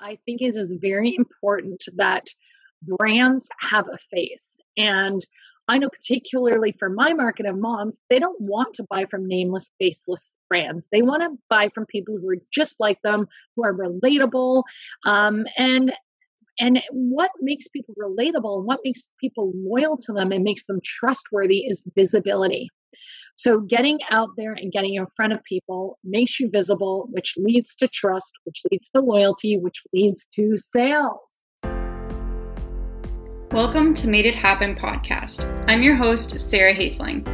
I think it is very important that brands have a face. And I know, particularly for my market of moms, they don't want to buy from nameless, faceless brands. They want to buy from people who are just like them, who are relatable. Um, and and what makes people relatable and what makes people loyal to them and makes them trustworthy is visibility. So getting out there and getting in front of people makes you visible, which leads to trust, which leads to loyalty, which leads to sales. Welcome to Made It Happen podcast. I'm your host, Sarah Hafling.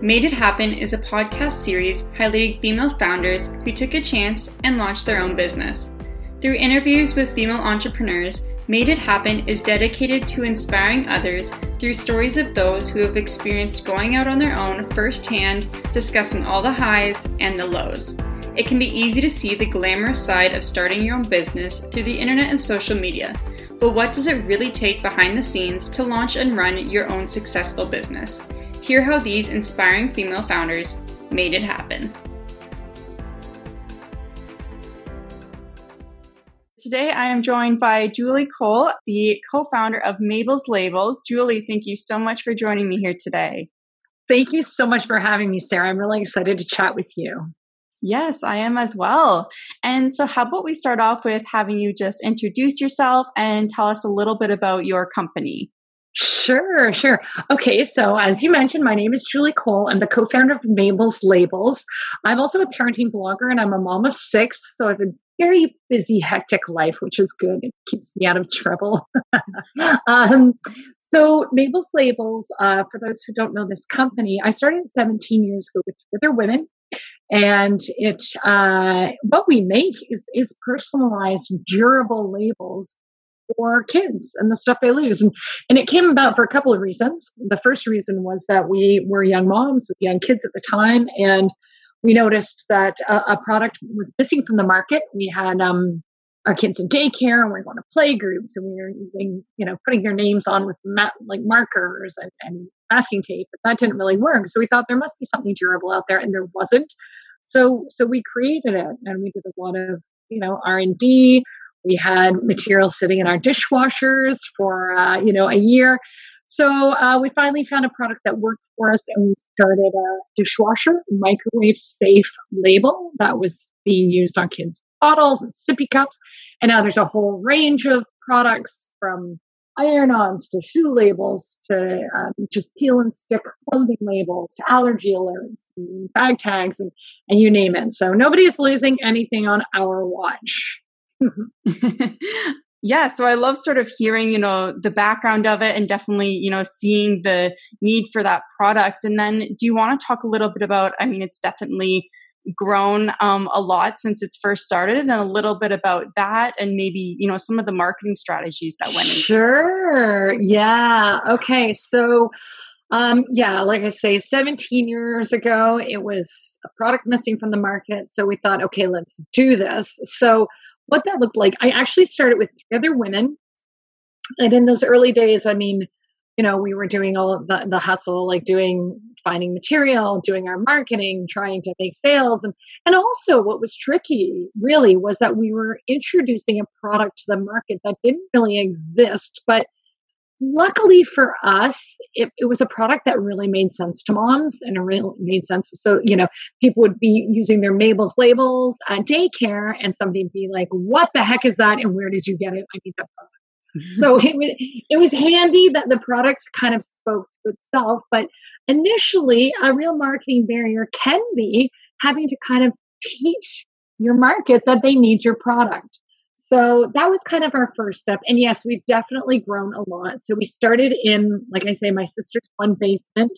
Made It Happen is a podcast series highlighting female founders who took a chance and launched their own business. Through interviews with female entrepreneurs, Made It Happen is dedicated to inspiring others through stories of those who have experienced going out on their own firsthand, discussing all the highs and the lows. It can be easy to see the glamorous side of starting your own business through the internet and social media, but what does it really take behind the scenes to launch and run your own successful business? Hear how these inspiring female founders made it happen. Today, I am joined by Julie Cole, the co founder of Mabel's Labels. Julie, thank you so much for joining me here today. Thank you so much for having me, Sarah. I'm really excited to chat with you. Yes, I am as well. And so, how about we start off with having you just introduce yourself and tell us a little bit about your company? Sure, sure. Okay, so as you mentioned, my name is Julie Cole. I'm the co founder of Mabel's Labels. I'm also a parenting blogger and I'm a mom of six. So I have a very busy, hectic life, which is good. It keeps me out of trouble. um, so, Mabel's Labels, uh, for those who don't know this company, I started 17 years ago with other women. And it, uh, what we make is, is personalized, durable labels for kids and the stuff they lose. And, and it came about for a couple of reasons. The first reason was that we were young moms with young kids at the time, and we noticed that a, a product was missing from the market. We had um, our kids in daycare, and we are going to play groups, and we were using, you know, putting their names on with ma- like markers and, and masking tape, but that didn't really work. So we thought there must be something durable out there, and there wasn't. So so we created it, and we did a lot of you know R and D we had material sitting in our dishwashers for uh, you know a year. So uh, we finally found a product that worked for us, and we started a dishwasher microwave safe label that was being used on kids' bottles and sippy cups. And now there's a whole range of products from iron-ons to shoe labels to um, just peel and stick clothing labels to allergy alerts and bag tags and, and you name it. So nobody's losing anything on our watch. yeah so i love sort of hearing you know the background of it and definitely you know seeing the need for that product and then do you want to talk a little bit about i mean it's definitely grown um, a lot since it's first started and a little bit about that and maybe you know some of the marketing strategies that went into sure yeah okay so um, yeah, like I say, 17 years ago, it was a product missing from the market. So we thought, okay, let's do this. So what that looked like. I actually started with three other women. And in those early days, I mean, you know, we were doing all the, the hustle, like doing finding material, doing our marketing, trying to make sales. And, and also what was tricky really was that we were introducing a product to the market that didn't really exist, but luckily for us, it, it, was a product that really made sense to moms and it really made sense. So, you know, people would be using their Mabel's labels at daycare and somebody would be like, what the heck is that? And where did you get it? I need that product. so it was it was handy that the product kind of spoke to itself but initially a real marketing barrier can be having to kind of teach your market that they need your product so that was kind of our first step. And yes, we've definitely grown a lot. So we started in, like I say, my sister's one basement.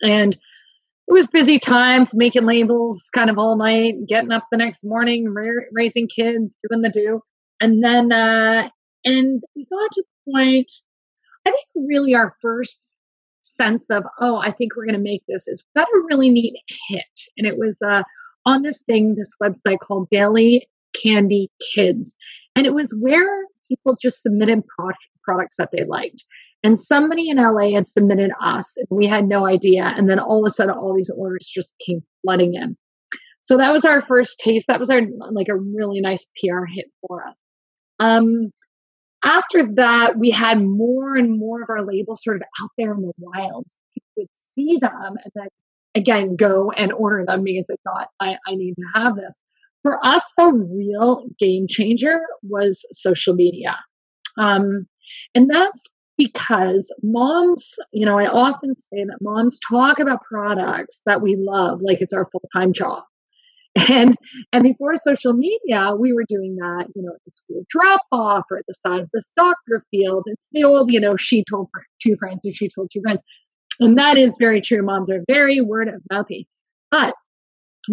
And it was busy times making labels kind of all night, getting up the next morning, ra- raising kids, doing the do. And then, uh, and we got to the point, I think really our first sense of, oh, I think we're going to make this is got a really neat hit. And it was, uh, on this thing, this website called Daily Candy Kids. And it was where people just submitted pro- products that they liked. And somebody in LA had submitted us, and we had no idea. And then all of a sudden, all these orders just came flooding in. So that was our first taste. That was our like a really nice PR hit for us. Um, after that, we had more and more of our labels sort of out there in the wild. People would see them and then again go and order them because they thought I, I need to have this. For us, the real game changer was social media. Um, and that's because moms, you know, I often say that moms talk about products that we love like it's our full time job. And and before social media, we were doing that, you know, at the school drop off or at the side of the soccer field. It's the old, you know, she told two friends and she told two friends. And that is very true. Moms are very word of mouthy. But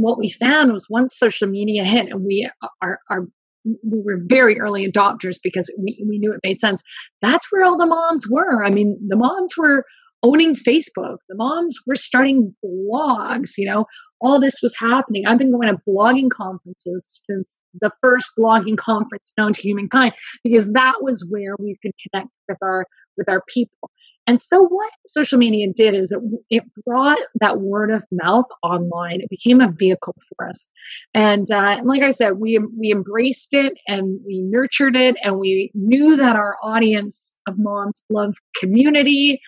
what we found was once social media hit and we are, are we were very early adopters because we, we knew it made sense. That's where all the moms were. I mean, the moms were owning Facebook. The moms were starting blogs, you know, all this was happening. I've been going to blogging conferences since the first blogging conference known to humankind because that was where we could connect with our with our people. And so what social media did is it, it brought that word of mouth online. It became a vehicle for us. And, uh, and like I said, we, we embraced it and we nurtured it and we knew that our audience of moms love community.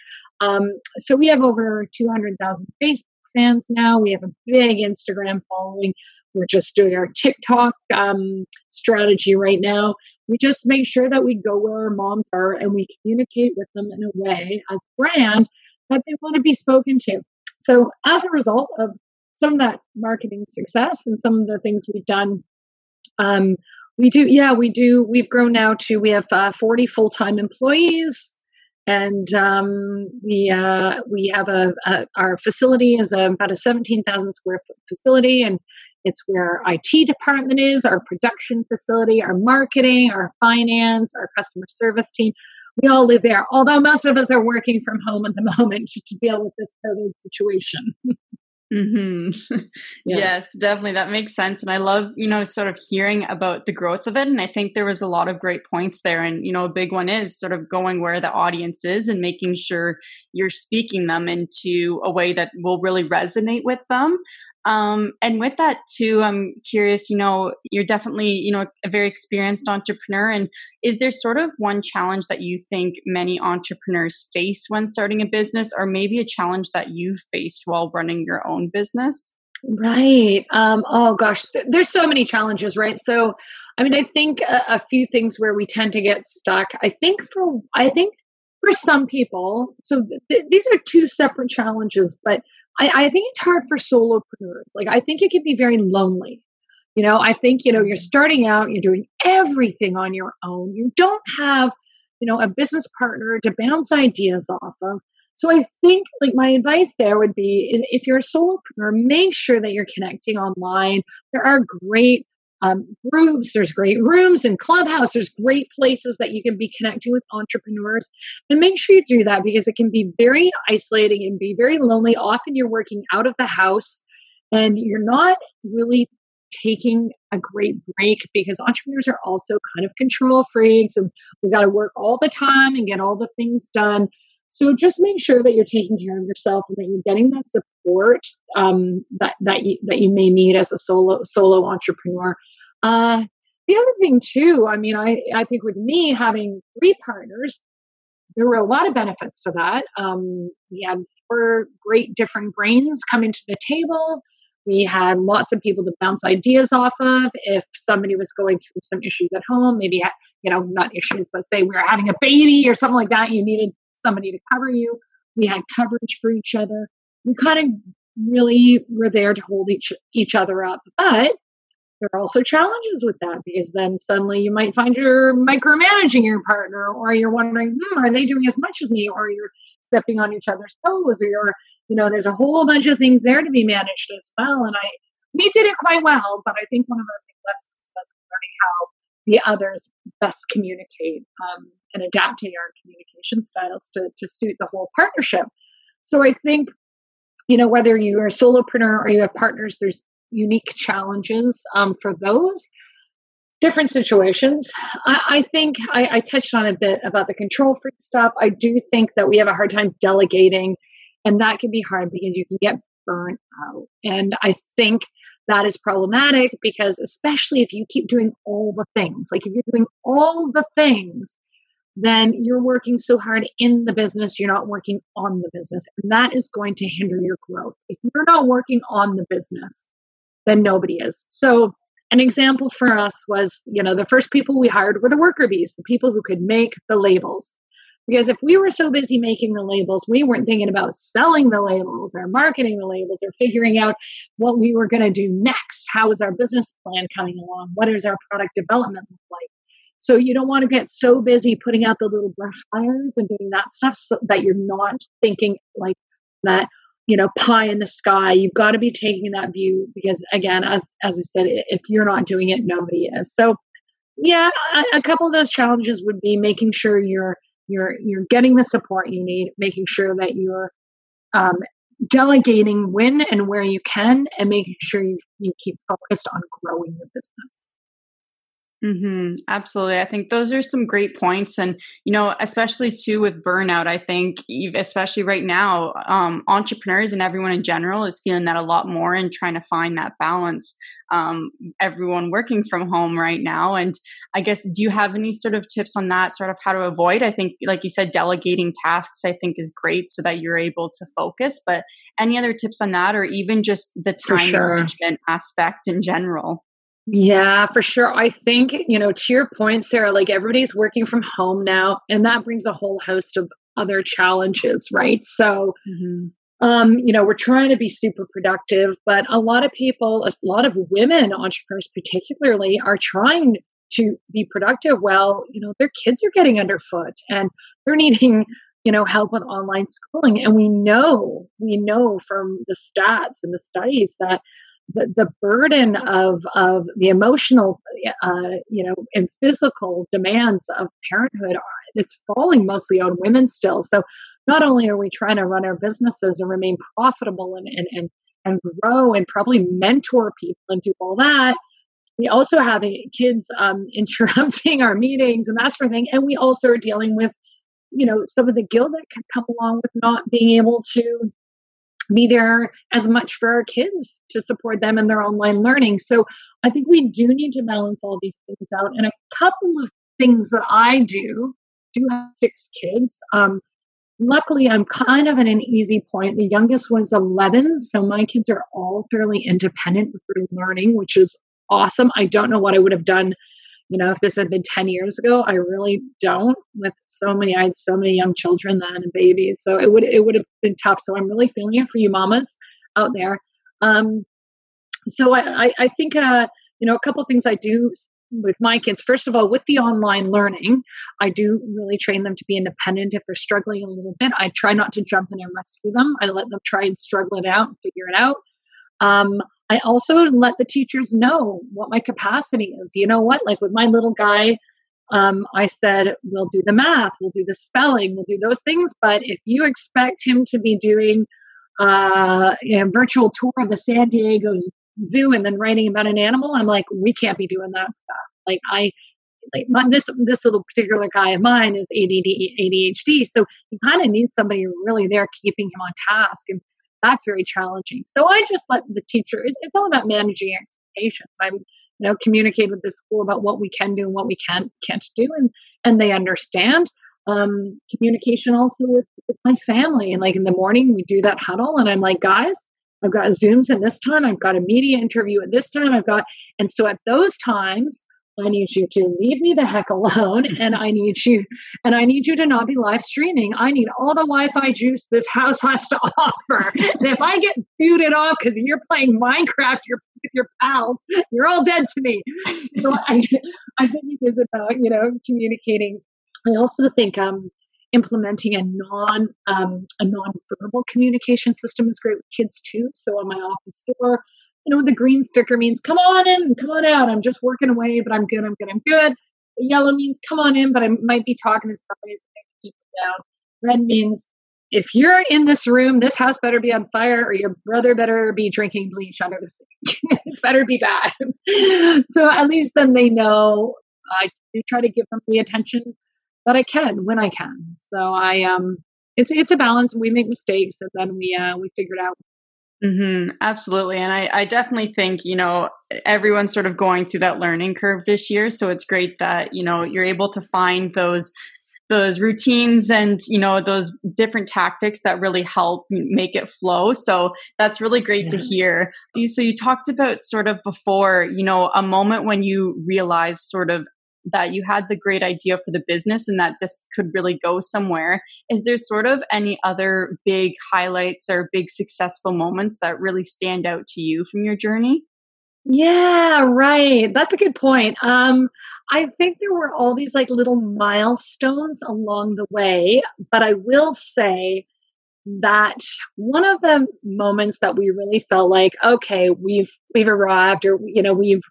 Um, so we have over 200,000 Facebook fans now. We have a big Instagram following. We're just doing our TikTok um, strategy right now we just make sure that we go where our moms are and we communicate with them in a way as a brand that they want to be spoken to. So as a result of some of that marketing success and some of the things we've done, um, we do, yeah, we do. We've grown now to we have uh, 40 full time employees, and um, we uh, we have a, a, our facility is about a 17,000 square foot facility, and it's where our IT department is, our production facility, our marketing, our finance, our customer service team. We all live there, although most of us are working from home at the moment to deal with this COVID situation. Mm-hmm. yeah. Yes, definitely. That makes sense. And I love, you know, sort of hearing about the growth of it. And I think there was a lot of great points there. And, you know, a big one is sort of going where the audience is and making sure you're speaking them into a way that will really resonate with them. Um, and with that too, I'm curious, you know, you're definitely, you know, a very experienced entrepreneur. And is there sort of one challenge that you think many entrepreneurs face when starting a business, or maybe a challenge that you've faced while running your own business? Right. Um, oh gosh, th- there's so many challenges, right? So, I mean, I think a, a few things where we tend to get stuck. I think for, I think for some people, so th- these are two separate challenges, but I, I think it's hard for solopreneurs. Like, I think it can be very lonely. You know, I think, you know, you're starting out, you're doing everything on your own. You don't have, you know, a business partner to bounce ideas off of. So I think like my advice there would be if you're a solopreneur, make sure that you're connecting online. There are great um, groups, there's great rooms and clubhouse, there's great places that you can be connecting with entrepreneurs. And make sure you do that because it can be very isolating and be very lonely. Often you're working out of the house and you're not really taking a great break because entrepreneurs are also kind of control freaks and we got to work all the time and get all the things done. So just make sure that you're taking care of yourself and that you're getting that support um, that that you that you may need as a solo solo entrepreneur. Uh, the other thing too, I mean, I I think with me having three partners, there were a lot of benefits to that. Um, we had four great different brains coming to the table. We had lots of people to bounce ideas off of. If somebody was going through some issues at home, maybe you know not issues, but say we were having a baby or something like that, you needed somebody to cover you. We had coverage for each other. We kind of really were there to hold each each other up. But there are also challenges with that because then suddenly you might find you're micromanaging your partner, or you're wondering, hmm, are they doing as much as me, or you're stepping on each other's toes, or you're, you know, there's a whole bunch of things there to be managed as well. And I, we did it quite well, but I think one of our big lessons is learning how the others best communicate um, and adapting our communication styles to, to suit the whole partnership. So I think, you know, whether you're a solopreneur or you have partners, there's unique challenges um, for those different situations. I, I think I, I, touched on a bit about the control freak stuff. I do think that we have a hard time delegating, and that can be hard because you can get burnt out. And I think that is problematic because especially if you keep doing all the things like if you're doing all the things then you're working so hard in the business you're not working on the business and that is going to hinder your growth if you're not working on the business then nobody is so an example for us was you know the first people we hired were the worker bees the people who could make the labels because if we were so busy making the labels, we weren't thinking about selling the labels or marketing the labels or figuring out what we were going to do next. How is our business plan coming along? What does our product development look like? So you don't want to get so busy putting out the little brush fires and doing that stuff so that you're not thinking like that, you know, pie in the sky. You've got to be taking that view because again, as as I said, if you're not doing it, nobody is. So yeah, a, a couple of those challenges would be making sure you're you're you're getting the support you need making sure that you're um, delegating when and where you can and making sure you, you keep focused on growing your business Mm-hmm. Absolutely. I think those are some great points. And, you know, especially too with burnout, I think, especially right now, um, entrepreneurs and everyone in general is feeling that a lot more and trying to find that balance. Um, everyone working from home right now. And I guess, do you have any sort of tips on that, sort of how to avoid? I think, like you said, delegating tasks, I think is great so that you're able to focus. But any other tips on that, or even just the time sure. management aspect in general? Yeah, for sure. I think, you know, to your point, Sarah, like everybody's working from home now, and that brings a whole host of other challenges, right? So, mm-hmm. um, you know, we're trying to be super productive, but a lot of people, a lot of women entrepreneurs particularly, are trying to be productive. Well, you know, their kids are getting underfoot and they're needing you know help with online schooling and we know we know from the stats and the studies that the, the burden of of the emotional uh, you know and physical demands of parenthood are, it's falling mostly on women still. So not only are we trying to run our businesses and remain profitable and and and, and grow and probably mentor people and do all that we also have kids um, interrupting our meetings and that sort of thing. And we also are dealing with you know some of the guilt that can come along with not being able to be there as much for our kids to support them in their online learning. So I think we do need to balance all these things out. And a couple of things that I do do have six kids. Um, luckily, I'm kind of in an easy point. The youngest one is 11, so my kids are all fairly independent with their learning, which is awesome. I don't know what I would have done you know if this had been 10 years ago i really don't with so many i had so many young children then and babies. So it would it would have been tough. So i'm really feeling it for you mamas out there. Um so i i, I think uh you know a couple things i do with my kids. First of all with the online learning i do really train them to be independent. If they're struggling a little bit i try not to jump in and rescue them. I let them try and struggle it out and figure it out. Um, I also let the teachers know what my capacity is. You know what? Like with my little guy, um, I said, we'll do the math, we'll do the spelling, we'll do those things. But if you expect him to be doing uh, a virtual tour of the San Diego Zoo and then writing about an animal, I'm like, we can't be doing that stuff. Like I, like my, this this little particular guy of mine is ADD ADHD, so he kind of needs somebody really there keeping him on task and that's very challenging. So I just let the teacher, it's, it's all about managing expectations. I'm, you know, communicate with the school about what we can do and what we can't, can't do. And, and they understand. Um, communication also with, with my family. And like in the morning, we do that huddle, and I'm like, guys, I've got Zooms at this time. I've got a media interview at this time. I've got, and so at those times, I need you to leave me the heck alone and I need you and I need you to not be live streaming. I need all the Wi-Fi juice this house has to offer. and if I get booted off because you're playing Minecraft your with your pals, you're all dead to me. So I I think it is about, you know, communicating. I also think um implementing a non um, a non-verbal communication system is great with kids too. So on my office door, you know, the green sticker means come on in, come on out. I'm just working away, but I'm good, I'm good, I'm good. The yellow means come on in, but I might be talking to somebody, so keep it down. Red means if you're in this room, this house better be on fire, or your brother better be drinking bleach under the sink. it better be bad. so at least then they know I do try to give them the attention that I can when I can. So I um, it's it's a balance. We make mistakes, and then we uh we figure it out Mm-hmm, absolutely. And I, I definitely think, you know, everyone's sort of going through that learning curve this year. So it's great that, you know, you're able to find those those routines and you know those different tactics that really help make it flow so that's really great yeah. to hear so you talked about sort of before you know a moment when you realized sort of that you had the great idea for the business and that this could really go somewhere. Is there sort of any other big highlights or big successful moments that really stand out to you from your journey? Yeah, right. That's a good point. Um, I think there were all these like little milestones along the way, but I will say that one of the moments that we really felt like okay we've we've arrived or you know we've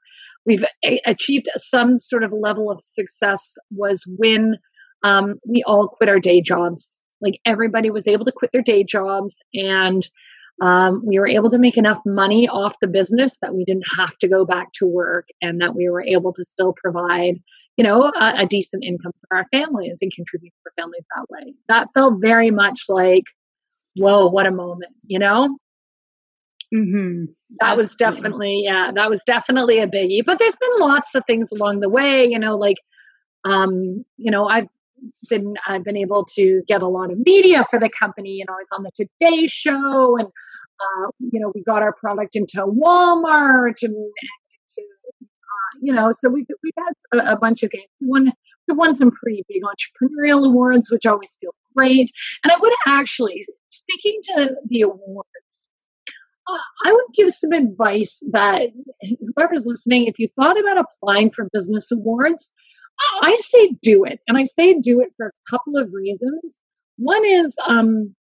we've a- achieved some sort of level of success was when um, we all quit our day jobs. Like everybody was able to quit their day jobs, and um, we were able to make enough money off the business that we didn't have to go back to work, and that we were able to still provide, you know, a, a decent income for our families and contribute for families that way. That felt very much like, whoa, what a moment, you know. Mm-hmm. That was definitely, yeah, that was definitely a biggie. But there's been lots of things along the way, you know, like, um, you know, I've been I've been able to get a lot of media for the company. You know, I was on the Today Show, and uh, you know, we got our product into Walmart and, and into, uh, you know, so we've we've had a, a bunch of games. We won we won some pretty big entrepreneurial awards, which always feel great. And I would actually, speaking to the awards, I would give some advice that whoever's listening, if you thought about applying for business awards, I say do it. And I say do it for a couple of reasons. One is um,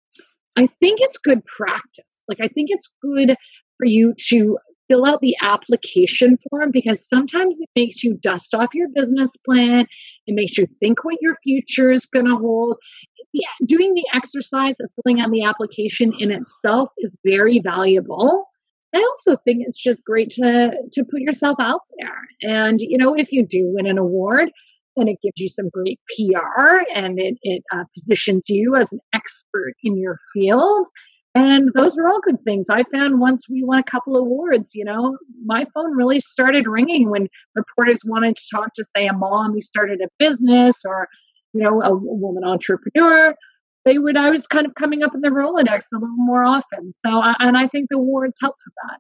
I think it's good practice. Like, I think it's good for you to fill out the application form because sometimes it makes you dust off your business plan. It makes you think what your future is going to hold yeah, doing the exercise of filling out the application in itself is very valuable. I also think it's just great to to put yourself out there. And you know, if you do win an award, then it gives you some great PR and it it uh, positions you as an expert in your field. And those are all good things. I found once we won a couple awards, you know, my phone really started ringing when reporters wanted to talk to, say, a mom who started a business or you know, a, woman entrepreneur, they would, I was kind of coming up in the Rolodex a little more often. So, and I think the awards helped with that.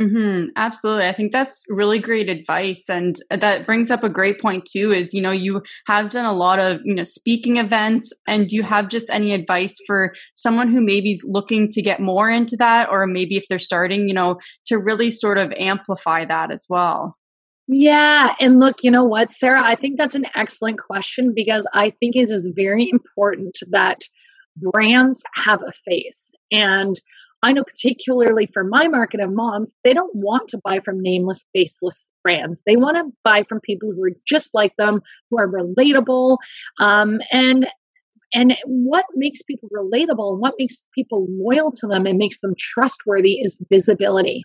Mm-hmm, absolutely. I think that's really great advice. And that brings up a great point too, is, you know, you have done a lot of, you know, speaking events and do you have just any advice for someone who maybe is looking to get more into that, or maybe if they're starting, you know, to really sort of amplify that as well? Yeah. And look, you know what, Sarah? I think that's an excellent question because I think it is very important that brands have a face. And I know, particularly for my market of moms, they don't want to buy from nameless, faceless brands. They want to buy from people who are just like them, who are relatable. Um, and and what makes people relatable and what makes people loyal to them and makes them trustworthy is visibility.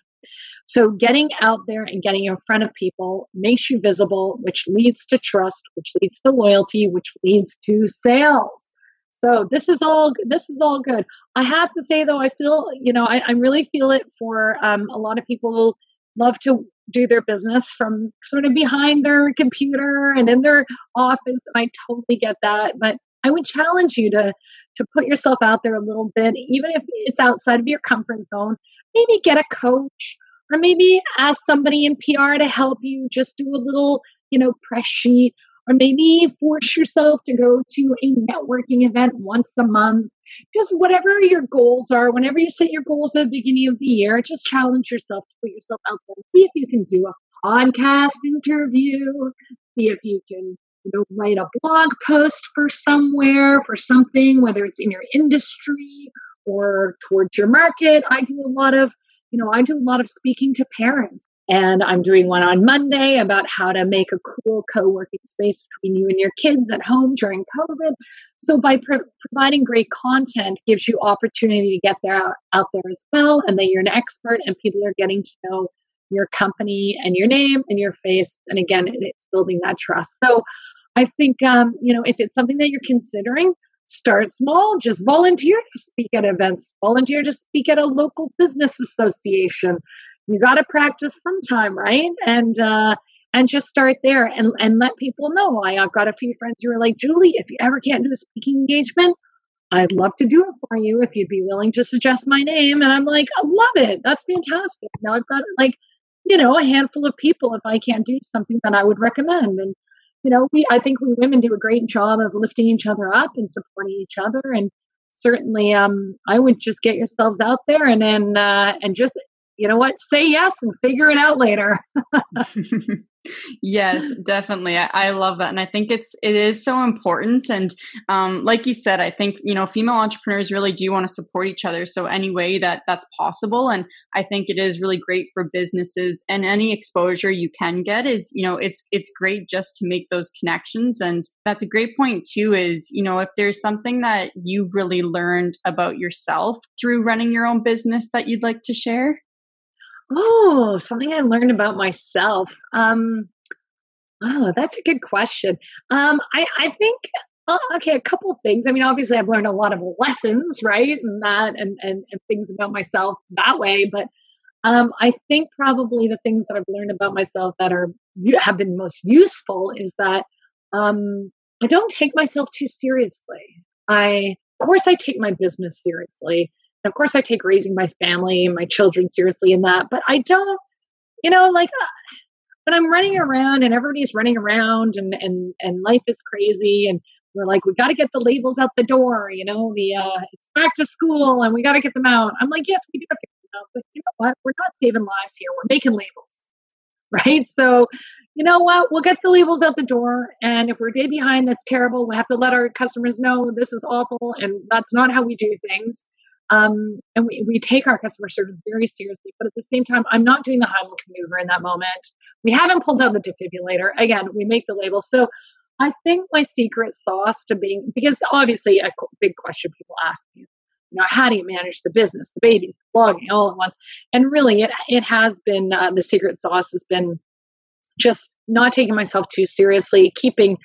So getting out there and getting in front of people makes you visible, which leads to trust, which leads to loyalty, which leads to sales. So this is all this is all good. I have to say though, I feel you know I, I really feel it for um, a lot of people love to do their business from sort of behind their computer and in their office. And I totally get that, but I would challenge you to to put yourself out there a little bit, even if it's outside of your comfort zone. Maybe get a coach or maybe ask somebody in PR to help you just do a little, you know, press sheet, or maybe force yourself to go to a networking event once a month. Just whatever your goals are, whenever you set your goals at the beginning of the year, just challenge yourself to put yourself out there. See if you can do a podcast interview, see if you can you know, write a blog post for somewhere, for something, whether it's in your industry or towards your market. I do a lot of you know, I do a lot of speaking to parents. And I'm doing one on Monday about how to make a cool co working space between you and your kids at home during COVID. So, by pro- providing great content, gives you opportunity to get there out, out there as well, and that you're an expert, and people are getting to know your company and your name and your face. And again, it's building that trust. So, I think um, you know if it's something that you're considering, start small, just volunteer to speak at events, volunteer to speak at a local business association. You got to practice sometime, right? And uh, and just start there and and let people know. I, I've got a few friends who are like, Julie, if you ever can't do a speaking engagement, I'd love to do it for you if you'd be willing to suggest my name. And I'm like, I love it. That's fantastic. Now I've got like, you know, a handful of people if I can't do something that I would recommend. And you know, we I think we women do a great job of lifting each other up and supporting each other. And certainly, um, I would just get yourselves out there and then uh, and just you know what, say yes and figure it out later. yes definitely I, I, love that and i think it's it is so important and um, like you said i think you know female entrepreneurs really do want to support each other so any way that that's possible and i think it is really great for businesses and any exposure you can get is you know it's it's great just to make those connections and that's a great point too is you know if there's something that you've really learned about yourself through running your own business that you'd like to share Oh, something I learned about myself. Um, oh, that's a good question. Um, I, I think uh, okay, a couple things. I mean, obviously, I've learned a lot of lessons, right, and that, and and, and things about myself that way. But um, I think probably the things that I've learned about myself that are have been most useful is that um, I don't take myself too seriously. I, of course, I take my business seriously, of course, I take raising my family and my children seriously in that, but I don't, you know, like uh, when I'm running around and everybody's running around and and and life is crazy and we're like we got to get the labels out the door, you know, the uh, it's back to school and we got to get them out. I'm like, yes, we do have to get them out, but you know what? We're not saving lives here. We're making labels, right? So, you know what? We'll get the labels out the door, and if we're a day behind, that's terrible. We have to let our customers know this is awful, and that's not how we do things. Um, and we, we take our customer service very seriously, but at the same time, I'm not doing the Heimlich maneuver in that moment. We haven't pulled out the defibrillator. Again, we make the label. So I think my secret sauce to being, because obviously a big question people ask me, you know, how do you manage the business, the babies, the blogging all at once? And really, it, it has been, uh, the secret sauce has been just not taking myself too seriously, keeping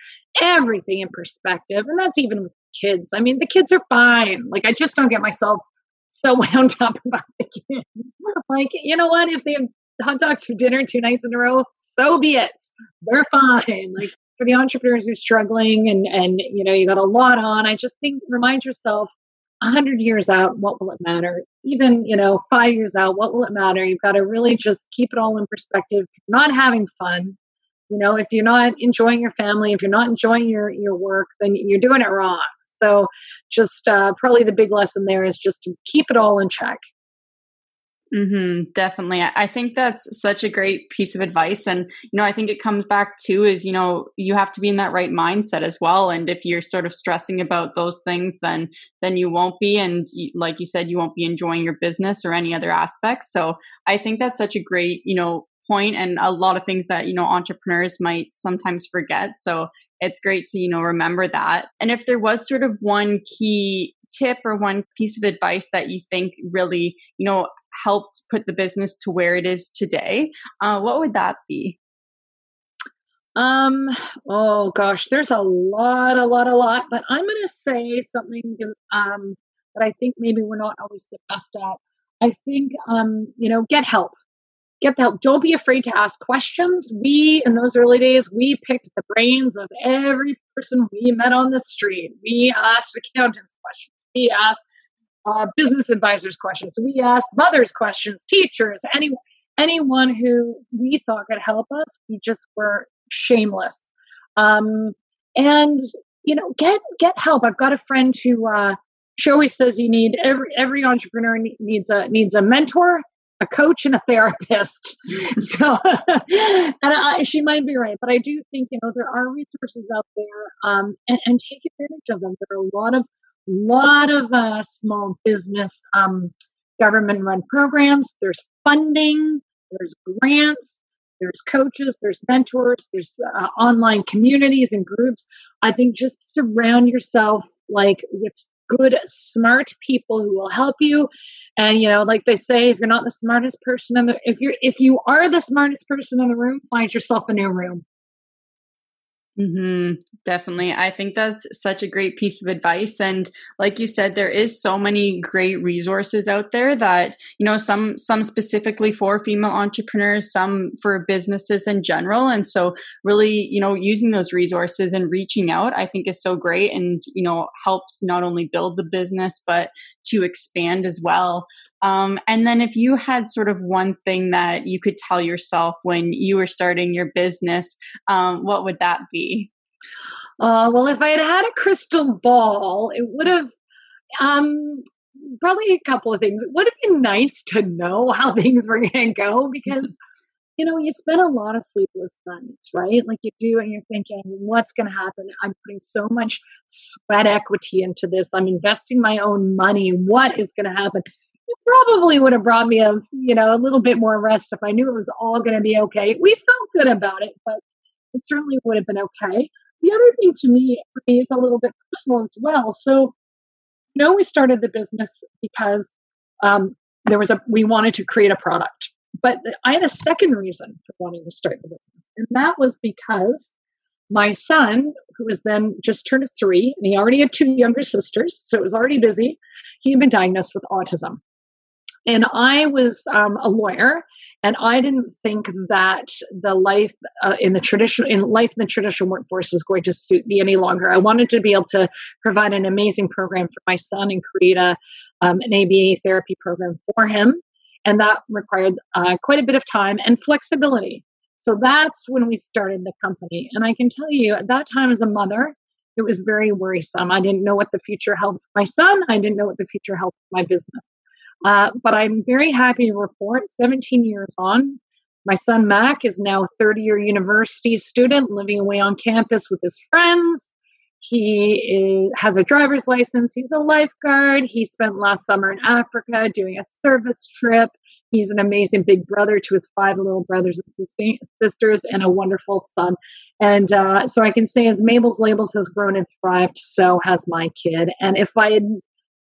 everything in perspective. And that's even with kids. I mean, the kids are fine. Like, I just don't get myself so wound up about the kids. like, you know what? If they have hot dogs for dinner two nights in a row, so be it. They're fine. Like for the entrepreneurs who're struggling and and you know you got a lot on, I just think remind yourself a hundred years out, what will it matter? Even you know five years out, what will it matter? You've got to really just keep it all in perspective. Not having fun. You know, if you're not enjoying your family, if you're not enjoying your your work, then you're doing it wrong. So, just uh, probably the big lesson there is just to keep it all in check. Mm-hmm, definitely. I think that's such a great piece of advice. And, you know, I think it comes back to is, you know, you have to be in that right mindset as well. And if you're sort of stressing about those things, then, then you won't be. And like you said, you won't be enjoying your business or any other aspects. So I think that's such a great, you know, point and a lot of things that, you know, entrepreneurs might sometimes forget. So it's great to, you know, remember that. And if there was sort of one key tip or one piece of advice that you think really, you know, helped put the business to where it is today, uh, what would that be? Um, oh gosh, there's a lot, a lot, a lot, but I'm going to say something um, that I think maybe we're not always the best at. I think, um, you know, get help get the help. Don't be afraid to ask questions. We, in those early days, we picked the brains of every person we met on the street. We asked accountants questions. We asked uh, business advisors questions. We asked mothers questions, teachers, any, anyone who we thought could help us. We just were shameless. Um, and you know, get get help. I've got a friend who uh, she always says you need every every entrepreneur needs a needs a mentor a coach and a therapist. so, and I, she might be right, but I do think you know there are resources out there, um, and, and, take advantage of them. There are a lot of lot of uh, small business um, government run programs. There's funding. There's grants. There's coaches. There's mentors. There's uh, online communities and groups. I think just surround yourself like with good, smart people who will help you and you know, like they say, if you're not the smartest person in the if you're if you are the smartest person in the room, find yourself a new room. Mm-hmm, definitely. I think that's such a great piece of advice. And like you said, there is so many great resources out there that, you know, some, some specifically for female entrepreneurs, some for businesses in general. And so really, you know, using those resources and reaching out, I think is so great and, you know, helps not only build the business, but to expand as well. Um, and then if you had sort of one thing that you could tell yourself when you were starting your business, um, what would that be? Uh, well, if I had had a crystal ball, it would have um, probably a couple of things. It would have been nice to know how things were going to go because, you know, you spend a lot of sleepless nights, right? Like you do, and you're thinking, what's going to happen? I'm putting so much sweat equity into this. I'm investing my own money. What is going to happen? Probably would have brought me a you know a little bit more rest if I knew it was all going to be okay. We felt good about it, but it certainly would have been okay. The other thing to me, for me is a little bit personal as well. So, you know, we started the business because um, there was a we wanted to create a product, but I had a second reason for wanting to start the business, and that was because my son, who was then just turned three, and he already had two younger sisters, so it was already busy. He had been diagnosed with autism. And I was um, a lawyer, and I didn't think that the life uh, in the traditional in life in the traditional workforce was going to suit me any longer. I wanted to be able to provide an amazing program for my son and create a um, an ABA therapy program for him, and that required uh, quite a bit of time and flexibility. So that's when we started the company, and I can tell you at that time as a mother. It was very worrisome. I didn't know what the future held for my son. I didn't know what the future held for my business. Uh, but I'm very happy to report 17 years on, my son Mac is now a third year university student living away on campus with his friends. He is, has a driver's license. He's a lifeguard. He spent last summer in Africa doing a service trip. He's an amazing big brother to his five little brothers and sisters and a wonderful son. And uh, so I can say, as Mabel's Labels has grown and thrived, so has my kid. And if I had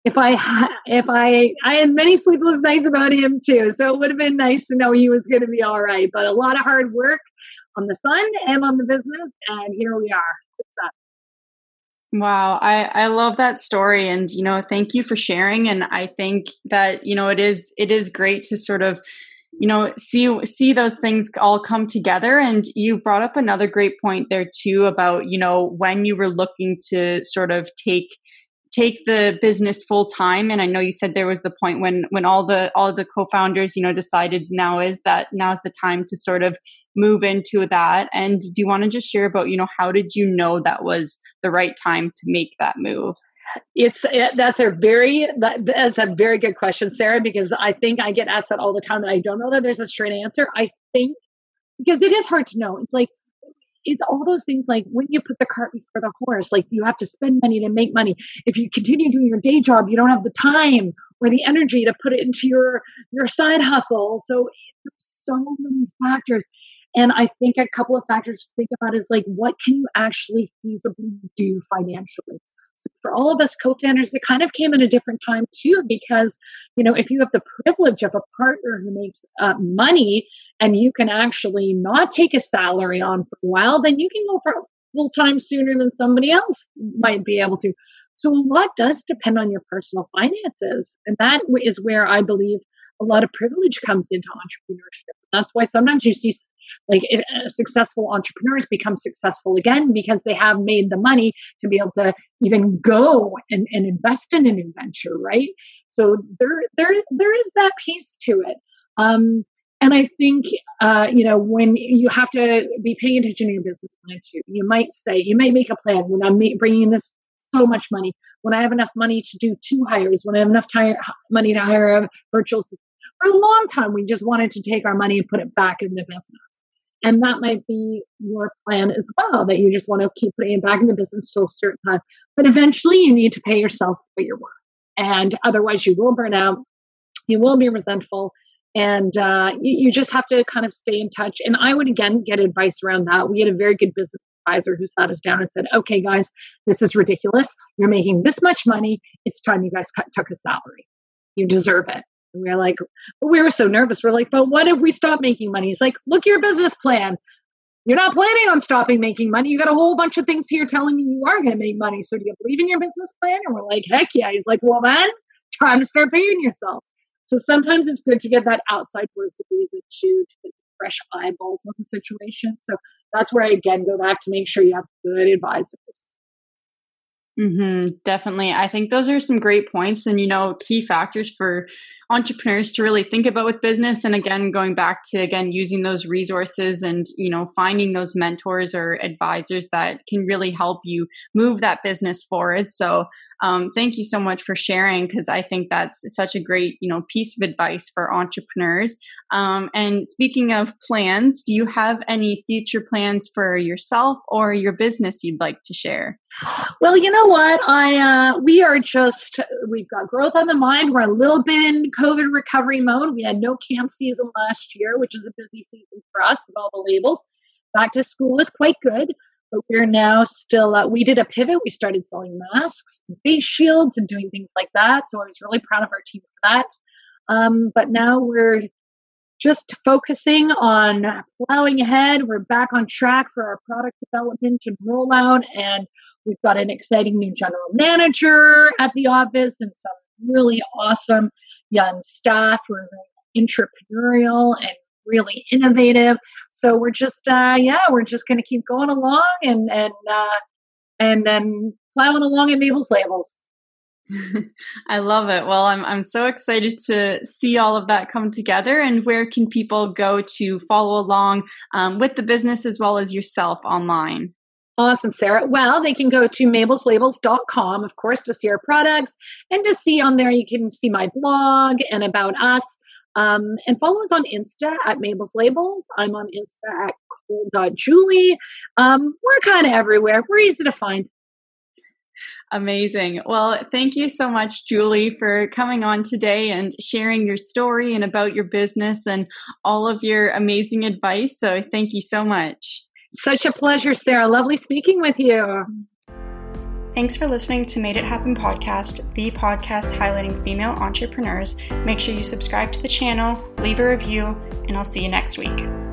if I if I I had many sleepless nights about him too. So it would have been nice to know he was going to be all right. But a lot of hard work on the fun and on the business, and here we are. Success. Wow, I I love that story, and you know, thank you for sharing. And I think that you know it is it is great to sort of you know see see those things all come together and you brought up another great point there too about you know when you were looking to sort of take take the business full time? And i know you said there was the point when when all the all the co-founders you know decided now is that now's the time to sort of move into that. And do you want to just share about you know how did you know that was the right time to make that move? It's it, that's a very that, that's a very good question sarah because i think i get asked that all the time and i don't know that there's a straight answer. I think because it is hard to know. It's like it's all those things like when you put the cart before the horse, like you have to spend money to make money. If you continue doing your day job, you don't have the time or the energy to put it into your your side hustle. So so many factors. And I think a couple of factors to think about is like, what can you actually feasibly do financially? So for all of us co-founders, it kind of came at a different time too, because, you know, if you have the privilege of a partner who makes uh, money and you can actually not take a salary on for a while, then you can go for full time sooner than somebody else might be able to. So a lot does depend on your personal finances. And that is where I believe a lot of privilege comes into entrepreneurship. That's why sometimes you see like uh, successful entrepreneurs become successful again because they have made the money to be able to even go and, and invest in a new venture, right? So there, there, there is that piece to it. Um, and I think, uh, you know, when you have to be paying attention to your business plan too, you might say, you might make a plan when I'm bringing this so much money, when I have enough money to do two hires, when I have enough time, money to hire a virtual assistant. For a long time, we just wanted to take our money and put it back in the business. And that might be your plan as well, that you just want to keep putting it back in the business till a certain time. But eventually you need to pay yourself what you're worth. And otherwise you will burn out. You will be resentful. And uh, you, just have to kind of stay in touch. And I would again get advice around that. We had a very good business advisor who sat us down and said, okay, guys, this is ridiculous. You're making this much money. It's time you guys cut, took a salary. You deserve it. And we are like, we were so nervous. We're like, but what if we stop making money? He's like, look your business plan. you're not planning on stopping making money. You got a whole bunch of things here telling me you are going to make money. So do you believe in your business plan? And we're like, heck yeah. He's like, well, then time to start paying yourself. So sometimes it's good to get that outside voice of reason too, to get fresh eyeballs on the situation. So that's where I again go back to make sure you have good advisors. Mm-hmm, definitely. I think those are some great points and, you know, key factors for entrepreneurs to really think about with business. And again, going back to, again, using those resources and, you know, finding those mentors or advisors that can really help you move that business forward. So um, thank you so much for sharing because I think that's such a great, you know, piece of advice for entrepreneurs. Um, and speaking of plans, do you have any future plans for yourself or your business you'd like to share? Well, you know what? I uh, we are just we've got growth on the mind. We're a little bit in COVID recovery mode. We had no camp season last year, which is a busy season for us with all the labels. Back to school was quite good but we're now still uh, we did a pivot we started selling masks face shields and doing things like that so i was really proud of our team for that um, but now we're just focusing on plowing ahead we're back on track for our product development and rollout and we've got an exciting new general manager at the office and some really awesome young staff who are entrepreneurial and really innovative. So we're just, uh, yeah, we're just going to keep going along and and uh, and then plowing along at Mabel's Labels. I love it. Well, I'm I'm so excited to see all of that come together. And where can people go to follow along um, with the business as well as yourself online? Awesome, Sarah. Well, they can go to mabelslabels.com, of course, to see our products and to see on there you can see my blog and about us. Um, and follow us on Insta at Mabel's Labels. I'm on Insta at cool.julie. Um, we're kind of everywhere. We're easy to find. Amazing. Well, thank you so much, Julie, for coming on today and sharing your story and about your business and all of your amazing advice. So, thank you so much. Such a pleasure, Sarah. Lovely speaking with you. Thanks for listening to Made It Happen podcast, the podcast highlighting female entrepreneurs. Make sure you subscribe to the channel, leave a review, and I'll see you next week.